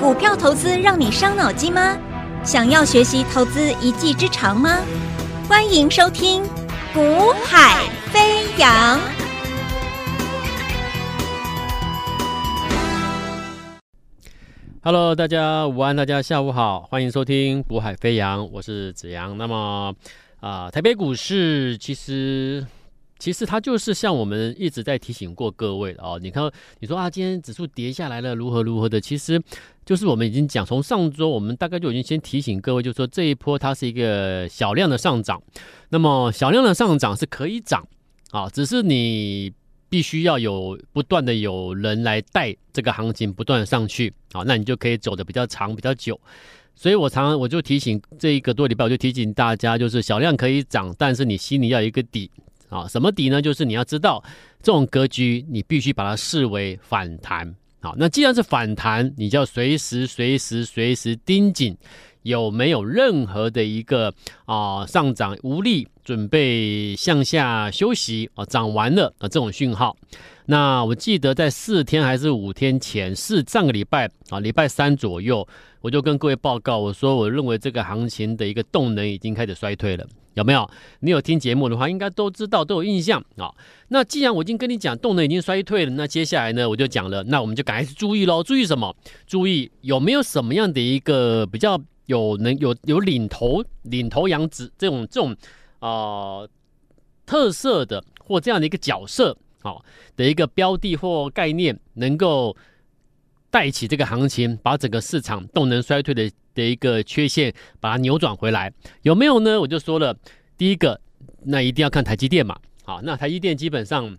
股票投资让你伤脑筋吗？想要学习投资一技之长吗？欢迎收听《股海飞扬》。Hello，大家午安，大家下午好，欢迎收听《股海飞扬》，我是子阳。那么啊、台北股市其实。其实它就是像我们一直在提醒过各位的哦，你看，你说啊，今天指数跌下来了，如何如何的？其实就是我们已经讲，从上周我们大概就已经先提醒各位，就是说这一波它是一个小量的上涨，那么小量的上涨是可以涨啊，只是你必须要有不断的有人来带这个行情不断的上去啊，那你就可以走得比较长比较久。所以我常常我就提醒这一个多礼拜，我就提醒大家，就是小量可以涨，但是你心里要有一个底。啊，什么底呢？就是你要知道这种格局，你必须把它视为反弹。好，那既然是反弹，你就要随时、随时、随时盯紧有没有任何的一个啊上涨无力，准备向下休息啊，涨完了啊这种讯号。那我记得在四天还是五天前，是上个礼拜啊，礼拜三左右，我就跟各位报告，我说我认为这个行情的一个动能已经开始衰退了。有没有？你有听节目的话，应该都知道，都有印象啊、那既然我已经跟你讲动能已经衰退了，那接下来呢，我就讲了，那我们就赶快注意喽。注意什么？注意有没有什么样的一个比较有能有有领头领头羊子这种这种、呃、特色的或这样的一个角色好、哦、的一个标的或概念，能够带起这个行情，把整个市场动能衰退的。的一个缺陷，把它扭转回来，有没有呢？我就说了，第一个，那一定要看台积电嘛。好，那台积电基本上，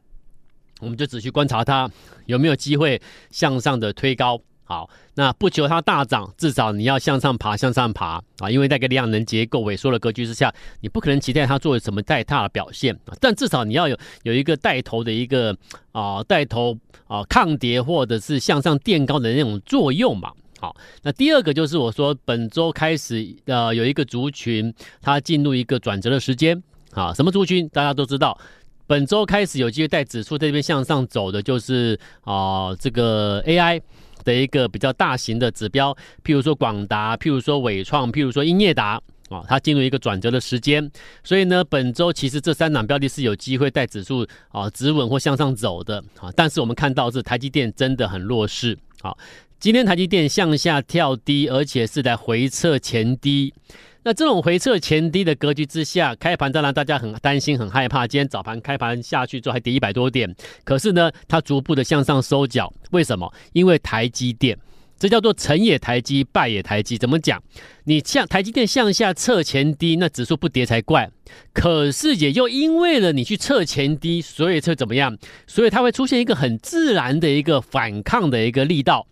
我们就只需观察它有没有机会向上的推高。好，那不求它大涨，至少你要向上爬，向上爬啊！因为在个量能结构萎缩的格局之下，你不可能期待它做什么太大的表现啊。但至少你要有有一个带头的一个啊带头啊抗跌或者是向上垫高的那种作用嘛。好，那第二个就是我说本周开始，呃，有一个族群它进入一个转折的时间，啊，什么族群？大家都知道，本周开始有机会带指数在这边向上走的，就是啊，这个 AI 的一个比较大型的指标，譬如说广达，譬如说伟创，譬如说英业达，啊，它进入一个转折的时间，所以呢，本周其实这三档标的是有机会带指数啊止稳或向上走的，啊，但是我们看到是台积电真的很弱势，好。今天台积电向下跳低，而且是在回撤前低。那这种回撤前低的格局之下，开盘当然大家很担心、很害怕。今天早盘开盘下去之后还跌一百多点，可是呢，它逐步的向上收脚。为什么？因为台积电，这叫做成也台积，败也台积。怎么讲？你向台积电向下测前低，那指数不跌才怪。可是也就因为了你去测前低，所以测怎么样？所以它会出现一个很自然的一个反抗的一个力道。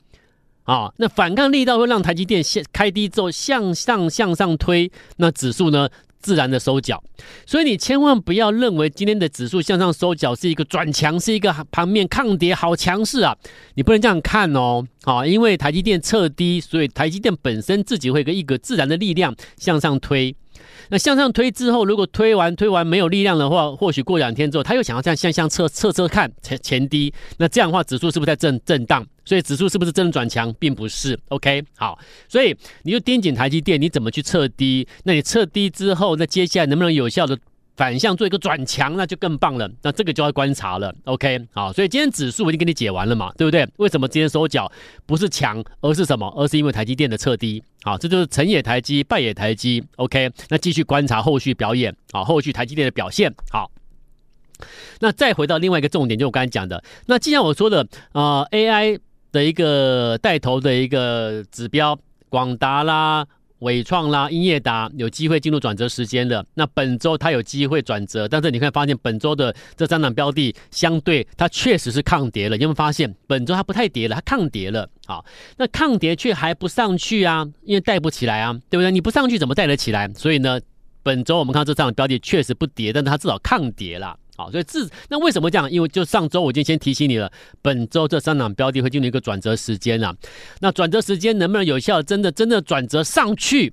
啊、那反抗力道会让台积电先开低之后向上向上推，那指数呢自然的收脚。所以你千万不要认为今天的指数向上收脚是一个转强，是一个盘面抗跌好强势啊！你不能这样看哦。啊、因为台积电测低，所以台积电本身自己会有一个自然的力量向上推。那向上推之后，如果推完推完没有力量的话，或许过两天之后，他又想要这样向向测测测看前前低，那这样的话，指数是不是在震震荡？所以指数是不是真的转强，并不是。OK，好，所以你就盯紧台积电，你怎么去测低？那你测低之后，那接下来能不能有效的？反向做一个转强，那就更棒了。那这个就要观察了。OK，好，所以今天指数我已经给你解完了嘛，对不对？为什么今天收脚不是强，而是什么？而是因为台积电的测低。好，这就是成也台积，败也台积。OK，那继续观察后续表演。好，后续台积电的表现。好，那再回到另外一个重点，就我刚才讲的。那既然我说的呃 AI 的一个带头的一个指标，广达啦。伟创啦，英业达有机会进入转折时间的。那本周它有机会转折，但是你会发现本周的这三档标的相对它确实是抗跌了。你有没有发现本周它不太跌了，它抗跌了。好，那抗跌却还不上去啊，因为带不起来啊，对不对？你不上去怎么带得起来？所以呢，本周我们看到这三档标的确实不跌，但是它至少抗跌了。好，所以自那为什么这样？因为就上周我已经先提醒你了，本周这三档标的会进入一个转折时间了。那转折时间能不能有效？真的真的转折上去，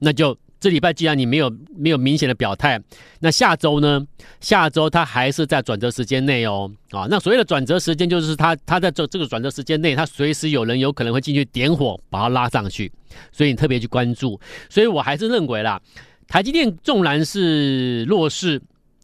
那就这礼拜既然你没有没有明显的表态，那下周呢？下周它还是在转折时间内哦。啊，那所谓的转折时间就是它它在这这个转折时间内，它随时有人有可能会进去点火把它拉上去，所以你特别去关注。所以我还是认为啦，台积电纵然是弱势。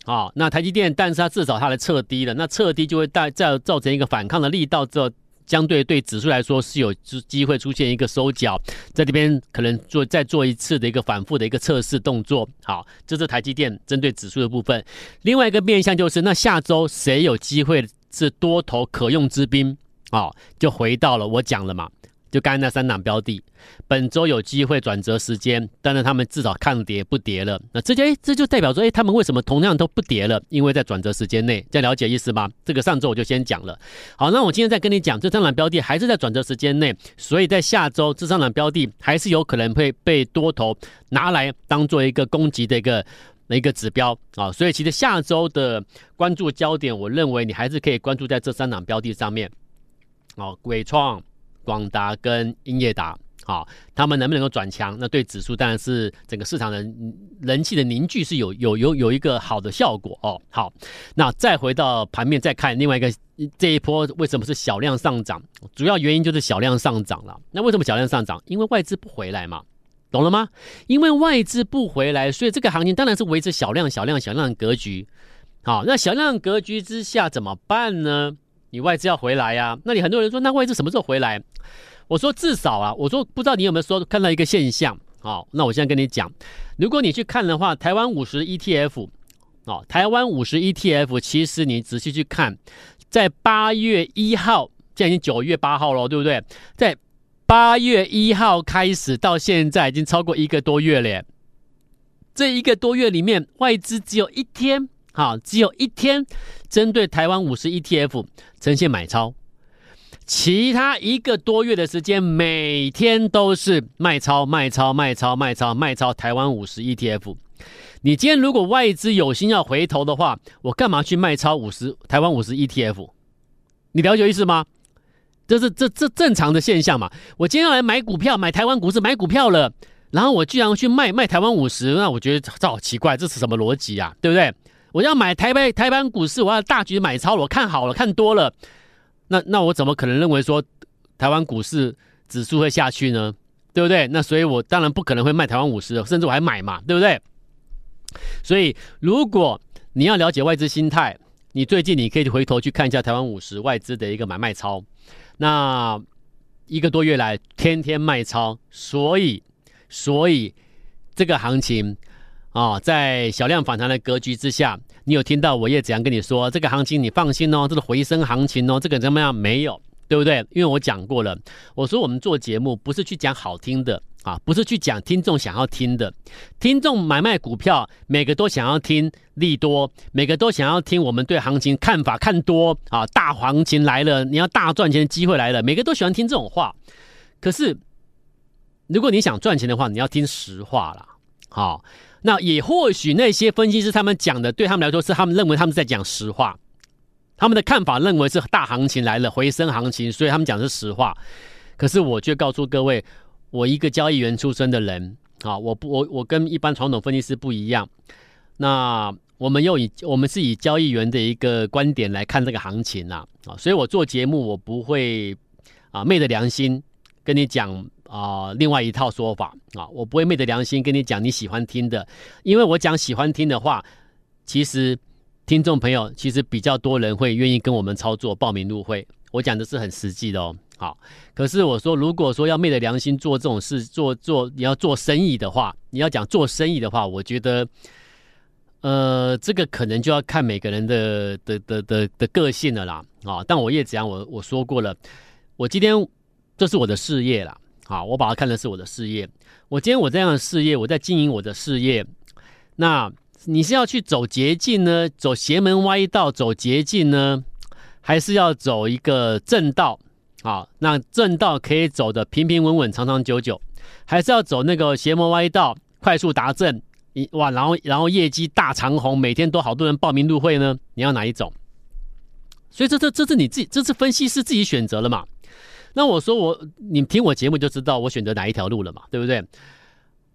啊，那台积电，但是它至少它来测低了，那测低就会带造造成一个反抗的力道，这相对对指数来说是有机会出现一个收脚，在这边可能做再做一次的一个反复的一个测试动作。好，这是台积电针对指数的部分。另外一个面向就是，那下周谁有机会是多头可用之兵？啊，就回到了我讲了嘛。就刚才那三档标的，本周有机会转折时间，但是他们至少抗跌不跌了。那这就哎，这就代表说，哎，他们为什么同样都不跌了？因为在转折时间内，这了解意思吗？这个上周我就先讲了。好，那我今天再跟你讲，这三档标的还是在转折时间内，所以在下周这三档标的还是有可能会被多头拿来当做一个攻击的一个一个指标啊。所以其实下周的关注焦点，我认为你还是可以关注在这三档标的上面。哦，纬创。广达跟英业达，好，他们能不能够转强？那对指数当然是整个市场的人气的凝聚是有有有有一个好的效果哦。好，那再回到盘面再看另外一个这一波为什么是小量上涨？主要原因就是小量上涨了。那为什么小量上涨？因为外资不回来嘛，懂了吗？因为外资不回来，所以这个行情当然是维持小量、小量、小量的格局。好，那小量格局之下怎么办呢？你外资要回来呀、那你很多人说，那外资什么时候回来？我说至少啊，我说不知道你有没有说看到一个现象？好，那我现在跟你讲，如果你去看的话，台湾五十 ETF，哦，台湾五十 ETF，其实你仔细去看，在八月一号，现在已经九月八号了，对不对？在八月一号开始到现在，已经超过一个多月了。这一个多月里面，外资只有一天。好，只有一天针对台湾五十 ETF 呈现买超，其他一个多月的时间，每天都是卖超、卖超、卖超、卖超、卖超台湾五十 ETF。你今天如果外资有心要回头的话，我干嘛去卖超五十台湾五十 ETF？你了解意思吗？这是这这正常的现象嘛？我今天要来买股票，买台湾股市，买股票了，然后我居然去卖卖台湾五十，那我觉得这好奇怪，这是什么逻辑啊？对不对？我要买台北台湾股市，我要大举买超，我看好了，看多了，那那我怎么可能认为说台湾股市指数会下去呢？对不对？那所以我当然不可能会卖台湾五十，甚至我还买嘛，对不对？所以如果你要了解外资心态，你最近你可以回头去看一下台湾五十外资的一个买卖超，那一个多月来天天卖超，所以所以这个行情。啊、在小量反弹的格局之下，你有听到我叶子阳跟你说，这个行情你放心哦，这是回升行情哦，这个怎么样？没有，对不对？因为我讲过了，我说我们做节目不是去讲好听的啊，不是去讲听众想要听的，听众买卖股票每个都想要听利多，每个都想要听我们对行情看法看多啊，大行情来了，你要大赚钱的机会来了，每个都喜欢听这种话。可是如果你想赚钱的话，你要听实话啦。好、那也或许那些分析师他们讲的，对他们来说是他们认为他们在讲实话，他们的看法认为是大行情来了，回升行情，所以他们讲的是实话。可是我却告诉各位，我一个交易员出身的人啊，我不我我跟一般传统分析师不一样。那我们又以我们是以交易员的一个观点来看这个行情啊，啊，所以我做节目我不会啊昧着良心跟你讲。啊、另外一套说法啊，我不会昧着良心跟你讲你喜欢听的，因为我讲喜欢听的话，其实听众朋友其实比较多人会愿意跟我们操作报名入会。我讲的是很实际的哦。好，可是我说，如果说要昧着良心做这种事，做做你要做生意的话，你要讲做生意的话，我觉得，呃，这个可能就要看每个人的的的的的个性了啦。啊，但我叶子阳，我我说过了，我今天这是我的事业啦。好，我把它看的是我的事业。我今天我这样的事业，我在经营我的事业。那你是要去走捷径呢？走邪门歪道，走捷径呢？还是要走一个正道？好，那正道可以走得平平稳稳、长长久久，还是要走那个邪门歪道，快速达阵？一哇，然后然后业绩大长红，每天都好多人报名入会呢？你要哪一种？所以这这这是你自己，这是分析师自己选择了嘛？那我说我，你听我节目就知道我选择哪一条路了嘛，对不对？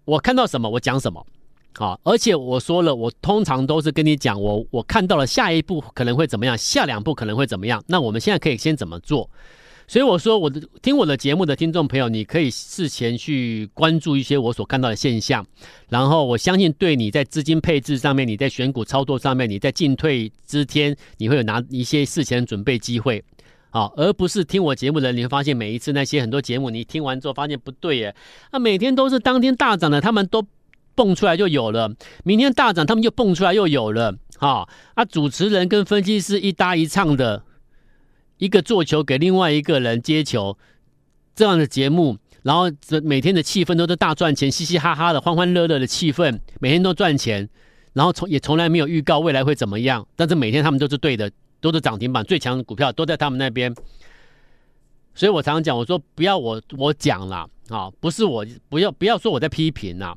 我看到什么我讲什么，好，而且我说了，我通常都是跟你讲，我我看到了下一步可能会怎么样，下两步可能会怎么样，那我们现在可以先怎么做？所以我说，我的听我的节目的听众朋友，你可以事前去关注一些我所看到的现象，然后我相信对你在资金配置上面，你在选股操作上面，你在进退之天，你会有拿一些事前准备机会，啊，而不是听我节目的人，你会发现每一次那些很多节目，你听完之后发现不对耶，那每天都是当天大涨的，他们都蹦出来就有了，明天大涨他们就蹦出来又有了，哈，啊，主持人跟分析师一搭一唱的。一个做球给另外一个人接球，这样的节目，然后这每天的气氛都是大赚钱，嘻嘻哈哈的，欢欢乐乐的气氛，每天都赚钱，然后从也从来没有预告未来会怎么样，但是每天他们都是对的，都是涨停板，最强的股票都在他们那边，所以我常常讲，我说不要我我讲了啊，不是我不要不要说我在批评呐，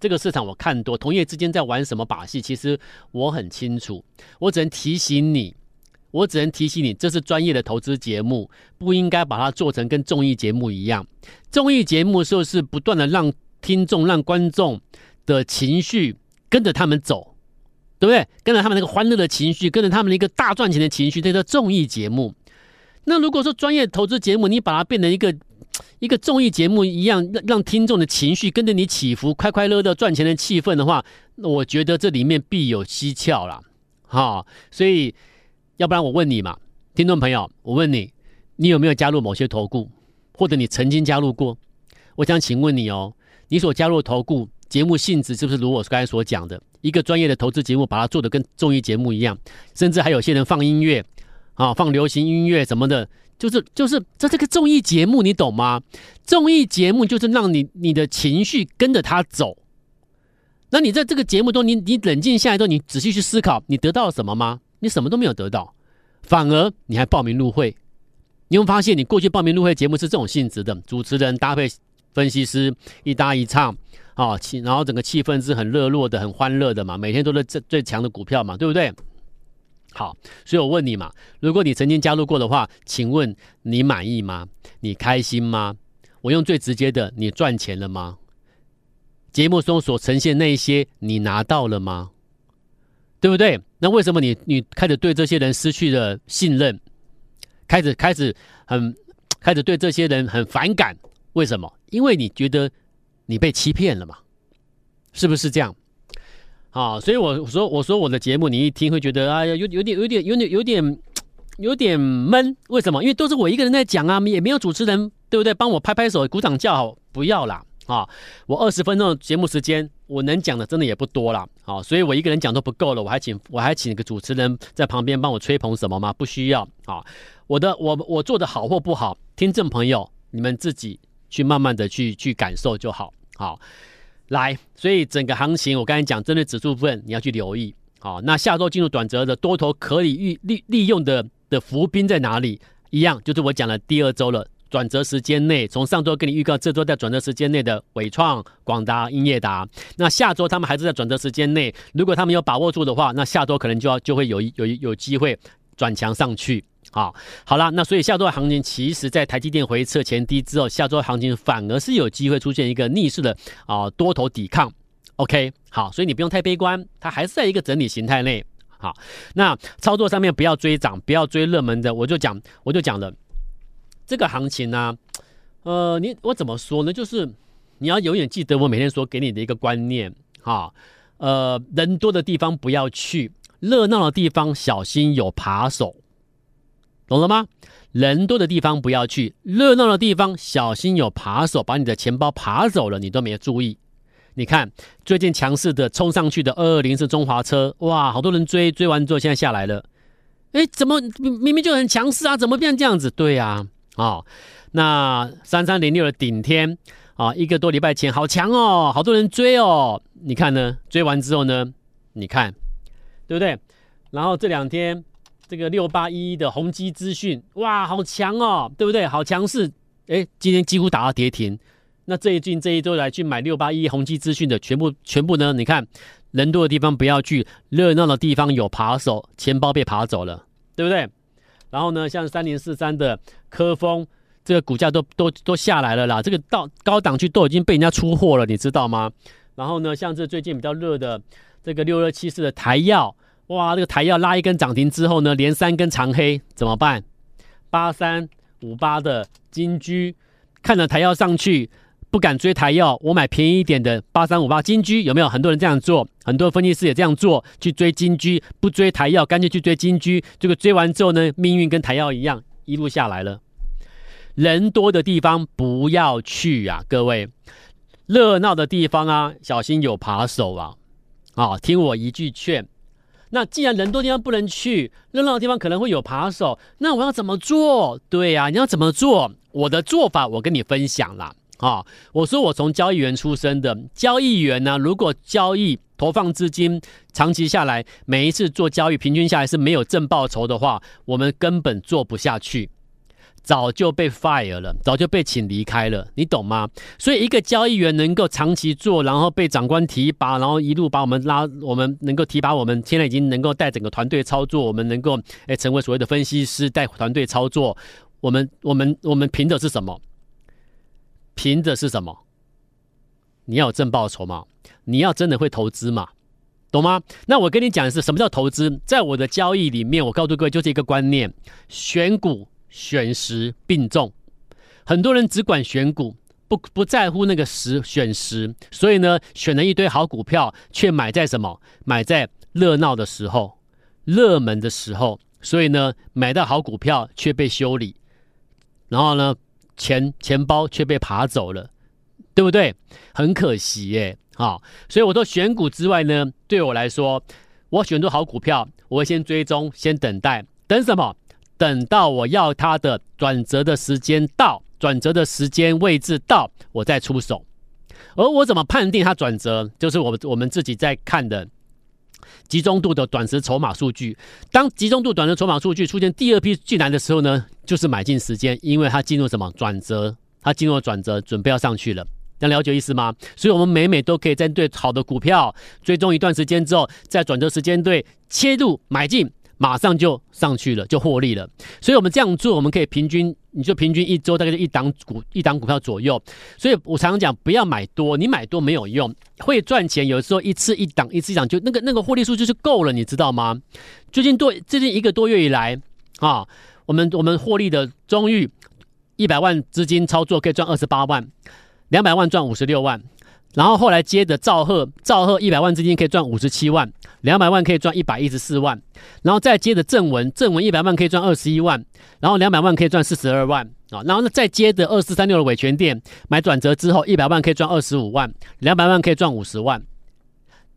这个市场我看多，同业之间在玩什么把戏，其实我很清楚，我只能提醒你。我只能提醒你，这是专业的投资节目，不应该把它做成跟综艺节目一样。综艺节目就是不断的让听众、让观众的情绪跟着他们走，对不对？跟着他们那个欢乐的情绪，跟着他们的一个大赚钱的情绪，这叫综艺节目。那如果说专业投资节目，你把它变成一个一个综艺节目一样，让让听众的情绪跟着你起伏，快快乐乐赚钱的气氛的话，我觉得这里面必有蹊跷了，哈，所以。要不然我问你嘛，听众朋友，我问你，你有没有加入某些投顾，或者你曾经加入过？我想请问你哦，你所加入投顾节目性质是不是如我刚才所讲的，一个专业的投资节目，把它做得跟综艺节目一样，甚至还有些人放音乐啊，放流行音乐什么的，就是就是这这个综艺节目，你懂吗？综艺节目就是让你你的情绪跟着它走。那你在这个节目中，你你冷静下来之后，你仔细去思考，你得到了什么吗？你什么都没有得到，反而你还报名入会。你会发现，你过去报名入会节目是这种性质的，主持人搭配分析师一搭一唱啊，气，然后整个气氛是很热络的、很欢乐的嘛，每天都是最最强的股票嘛，对不对？好，所以我问你嘛，如果你曾经加入过的话，请问你满意吗？你开心吗？我用最直接的，你赚钱了吗？节目中所呈现那一些，你拿到了吗？对不对？那为什么你你开始对这些人失去了信任，开始开始很开始对这些人很反感？为什么？因为你觉得你被欺骗了嘛？是不是这样？啊，所以我说我说我的节目，你一听会觉得哎呀，有有点有点有点有点有点闷。为什么？因为都是我一个人在讲啊，也没有主持人，对不对？帮我拍拍手、鼓掌叫好，不要啦。啊，我二十分钟的节目时间，我能讲的真的也不多了，啊，所以我一个人讲都不够了，我还请我还请个主持人在旁边帮我吹捧什么吗？不需要，啊，我的我我做的好或不好，听众朋友你们自己去慢慢的去去感受就好，好，来，所以整个行情我刚才讲针对指数部分你要去留意，好，那下周进入转折的多头可以利利利用的的伏兵在哪里？一样就是我讲的第二周了。转折时间内，从上周跟你预告，这周在转折时间内的伟创、广达、英业达，那下周他们还是在转折时间内。如果他们有把握住的话，那下周可能就要就会有有有机会转强上去。好，好了，那所以下周的行情，其实在台积电回撤前低之后，下周行情反而是有机会出现一个逆势的啊多头抵抗。OK，好，所以你不用太悲观，它还是在一个整理形态内。好，那操作上面不要追涨，不要追热门的，我就讲我就讲了。这个行情呢、呃，你我怎么说呢？就是你要永远记得我每天所给你的一个观念，哈，呃，人多的地方不要去，热闹的地方小心有扒手，懂了吗？人多的地方不要去，热闹的地方小心有扒手，把你的钱包扒走了，你都没有注意。你看最近强势的冲上去的二二零是中华车，哇，好多人追，追完之后现在下来了，哎，怎么明明就很强势啊？怎么变这样子？对、啊。啊、哦，那三三零六的顶天啊，一个多礼拜前好强哦，好多人追哦。你看呢？追完之后呢？你看，对不对？然后这两天这个六八一一的宏基资讯，哇，好强哦，对不对？好强势，哎，今天几乎打到跌停。那最近这一周来去买六八一宏基资讯的，全部全部呢？你看，人多的地方不要去，热闹的地方有扒手，钱包被扒走了，对不对？然后呢，像三零四三的科峰，这个股价都都都下来了啦，这个到高档区都已经被人家出货了，你知道吗？然后呢，像这最近比较热的这个六二七四的台耀，哇，这个台耀拉一根涨停之后呢，连三根长黑，怎么办？八三五八的金居，看着台耀上去，不敢追台耀，我买便宜一点的八三五八金居，有没有很多人这样做？很多分析师也这样做，去追金居，不追台耀，干脆去追金居。这个追完之后呢，命运跟台耀一样，一路下来了。人多的地方不要去啊，各位，热闹的地方啊，小心有扒手啊！啊，听我一句劝。那既然人多地方不能去，热闹的地方可能会有扒手，那我要怎么做？对呀、啊，你要怎么做？我的做法我跟你分享啦。啊，我说我从交易员出身的，交易员呢，如果交易投放资金长期下来，每一次做交易平均下来是没有正报酬的话，我们根本做不下去。早就被 fire 了，早就被请离开了，你懂吗？所以一个交易员能够长期做，然后被长官提拔，然后一路把我们拉，我们能够提拔我们，现在已经能够带整个团队操作，我们能够诶成为所谓的分析师，带团队操作。我们我们我们凭的是什么？凭的是什么？你要有正报酬嘛？你要真的会投资嘛？懂吗？那我跟你讲的是什么叫投资？在我的交易里面，我告诉各位就是一个观念：选股。选时并重，很多人只管选股，不不在乎那个时选时，所以呢，选了一堆好股票，却买在什么？买在热闹的时候、热门的时候，所以呢，买到好股票却被修理，然后呢，钱钱包却被爬走了，对不对？很可惜耶，啊，所以我说选股之外呢，对我来说，我选出好股票，我会先追踪，先等待，等什么？等到我要它的转折的时间到，转折的时间位置到，我再出手。而我怎么判定它转折？就是我我们自己在看的集中度的短时筹码数据。当集中度短时筹码数据出现第二批进来的时候呢，就是买进时间，因为它进入什么转折？它进入了转折，准备要上去了。能了解意思吗？所以，我们每每都可以针对好的股票追踪一段时间之后，在转折时间对切入买进。马上就上去了，就获利了。所以，我们这样做，我们可以平均，你就平均一周大概就一档股一档股票左右。所以我常常讲，不要买多，你买多没有用。会赚钱，有时候一次一档，一次一档就那个那个获利数就是够了，你知道吗？最近多最近一个多月以来啊，我们我们获利的中裕一百万资金操作可以赚二十八万，两百万赚五十六万。然后后来接着赵赫，赵赫一百万资金可以赚五十七万，两百万可以赚一百一十四万，然后再接着正文，正文一百万可以赚二十一万，然后两百万可以赚四十二万啊，然后呢再接着二四三六的伟权店买转折之后，一百万可以赚二十五万，两百万可以赚五十万。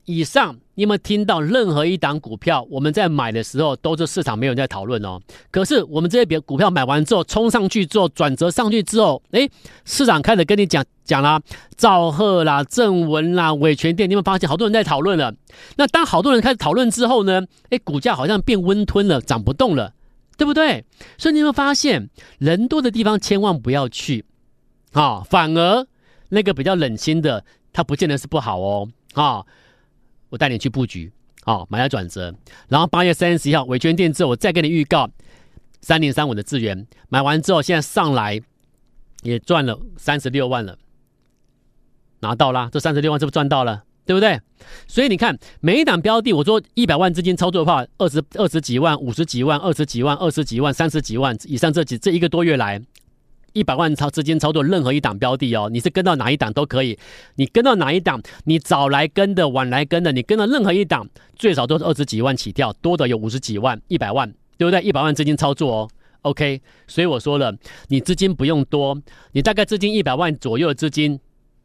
以上，你有没有听到任何一档股票，我们在买的时候都是市场没有在讨论哦。可是我们这些别股票买完之后，冲上去之后，转折上去之后，诶，市场开始跟你讲讲啦，兆赫啦、正文啦、伟诠电，你有没有发现好多人在讨论了？那当好多人开始讨论之后呢，诶，股价好像变温吞了，涨不动了，对不对？所以你有没有发现，人多的地方千万不要去啊、反而那个比较冷清的，它不见得是不好哦，啊、我带你去布局，好、哦，买了转折，然后八月三十一号伟诠电之后，我再给你预告三零三五的资源，买完之后现在上来也赚了三十六万了，拿到啦，这三十六万是不是赚到了？对不对？所以你看每一档标的，我说一百万资金操作的话，二十二十几万、五十几万、二十几万、二十几万、三十几万以上，这几这一个多月来。一百万操资金操作任何一档标的哦，你是跟到哪一档都可以。你跟到哪一档，你早来跟的，晚来跟的，你跟到任何一档，最少都是二十几万起跳，多的有五十几万、一百万，对不对？一百万资金操作哦，OK。所以我说了，你资金不用多，你大概资金一百万左右的资金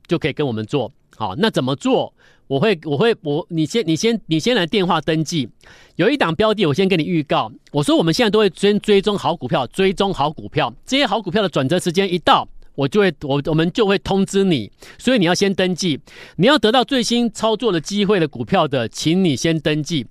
就可以跟我们做。好，那怎么做？我会，我会，我你先，你先，你先来电话登记。有一档标的，我先给你预告。我说我们现在都会先追踪好股票，追踪好股票。这些好股票的转折时间一到，我就会，我我们就会通知你。所以你要先登记。你要得到最新操作的机会的股票的，请你先登记。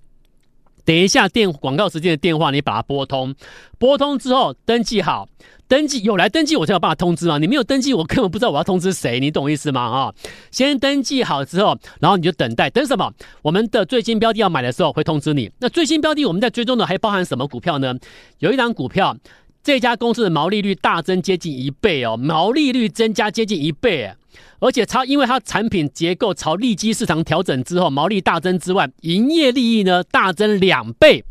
等一下电广告时间的电话，你把它拨通。拨通之后登记好。登记有来登记，我才有办法通知嘛。你没有登记，我根本不知道我要通知谁，你懂意思吗？啊，先登记好之后，然后你就等待，等什么？我们的最新标的要买的时候会通知你。那最新标的我们在追踪的还包含什么股票呢？有一档股票这家公司的毛利率大增接近一倍哦，毛利率增加接近一倍，而且它因为它产品结构朝利基市场调整之后，毛利大增之外，营业利益呢大增两倍。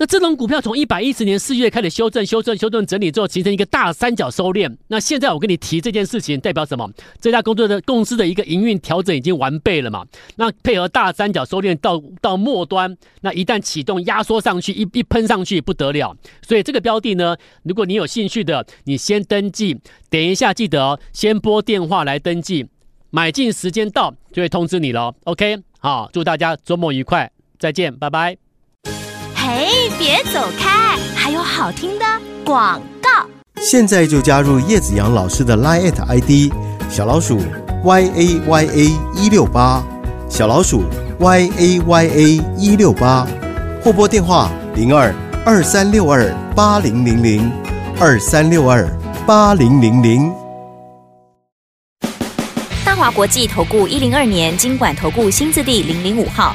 那这种股票从一百一十年四月开始修正、修正、修正、整理之后，形成一个大三角收敛。那现在我跟你提这件事情，代表什么？这家公司的公司的一个营运调整已经完备了嘛？那配合大三角收敛到到末端，那一旦启动压缩上去，一一喷上去不得了。所以这个标的呢，如果你有兴趣的，你先登记，等一下记得，先拨电话来登记，买进时间到就会通知你了。OK，好，祝大家周末愉快，再见，拜拜。嘿，别走开！还有好听的广告。现在就加入叶子阳老师的 Line ID 小老鼠 y a y a 一六八，小老鼠 y a y a 一六八，或拨电话零二二三六二八零零零二三六二八零零零。大华国际投顾一零二年经管投顾新字第零零五号。